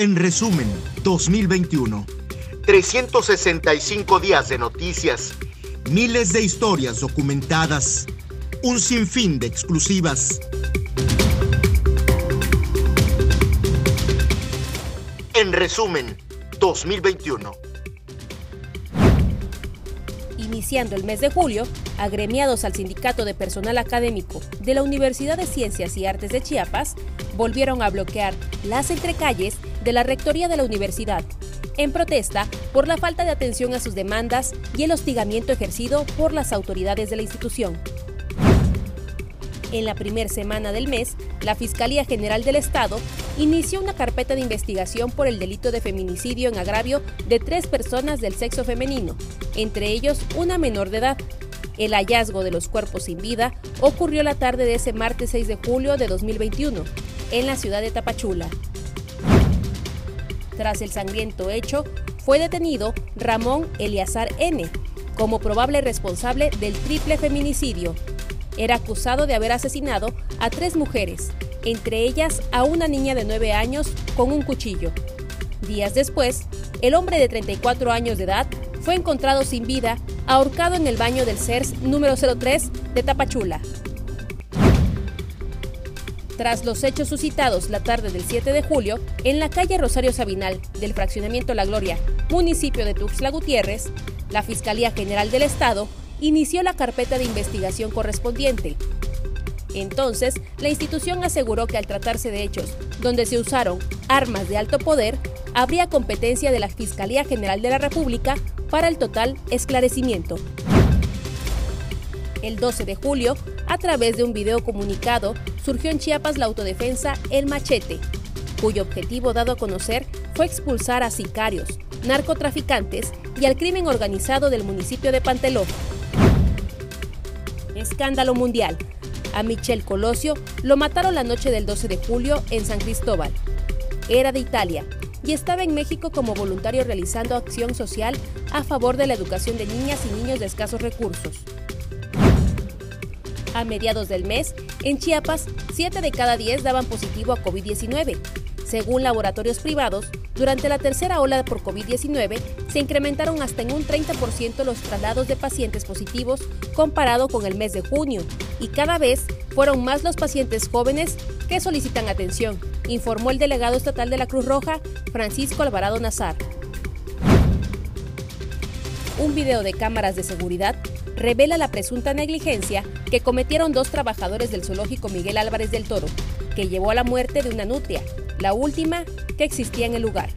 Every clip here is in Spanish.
En resumen, 2021. 365 días de noticias, miles de historias documentadas, un sinfín de exclusivas. En resumen, 2021. Iniciando el mes de julio, agremiados al Sindicato de Personal Académico de la Universidad de Ciencias y Artes de Chiapas, volvieron a bloquear las entrecalles de la Rectoría de la Universidad, en protesta por la falta de atención a sus demandas y el hostigamiento ejercido por las autoridades de la institución. En la primera semana del mes, la Fiscalía General del Estado inició una carpeta de investigación por el delito de feminicidio en agravio de tres personas del sexo femenino, entre ellos una menor de edad. El hallazgo de los cuerpos sin vida ocurrió la tarde de ese martes 6 de julio de 2021, en la ciudad de Tapachula. Tras el sangriento hecho, fue detenido Ramón Eliazar N. como probable responsable del triple feminicidio era acusado de haber asesinado a tres mujeres, entre ellas a una niña de 9 años con un cuchillo. Días después, el hombre de 34 años de edad fue encontrado sin vida, ahorcado en el baño del CERS número 03 de Tapachula. Tras los hechos suscitados la tarde del 7 de julio en la calle Rosario Sabinal del fraccionamiento La Gloria, municipio de Tuxtla Gutiérrez, la Fiscalía General del Estado inició la carpeta de investigación correspondiente. Entonces, la institución aseguró que al tratarse de hechos donde se usaron armas de alto poder, habría competencia de la Fiscalía General de la República para el total esclarecimiento. El 12 de julio, a través de un video comunicado, surgió en Chiapas la autodefensa El Machete, cuyo objetivo dado a conocer fue expulsar a sicarios, narcotraficantes y al crimen organizado del municipio de Panteló. Escándalo mundial. A Michel Colosio lo mataron la noche del 12 de julio en San Cristóbal. Era de Italia y estaba en México como voluntario realizando acción social a favor de la educación de niñas y niños de escasos recursos. A mediados del mes, en Chiapas, 7 de cada 10 daban positivo a COVID-19. Según laboratorios privados, durante la tercera ola por COVID-19 se incrementaron hasta en un 30% los traslados de pacientes positivos comparado con el mes de junio y cada vez fueron más los pacientes jóvenes que solicitan atención, informó el delegado estatal de la Cruz Roja, Francisco Alvarado Nazar. Un video de cámaras de seguridad revela la presunta negligencia que cometieron dos trabajadores del zoológico Miguel Álvarez del Toro, que llevó a la muerte de una nutria, la última que existía en el lugar.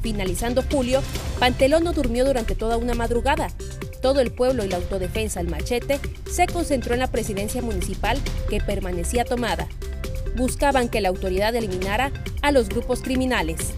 Finalizando julio, Pantelón no durmió durante toda una madrugada. Todo el pueblo y la autodefensa El Machete se concentró en la presidencia municipal que permanecía tomada. Buscaban que la autoridad eliminara a los grupos criminales.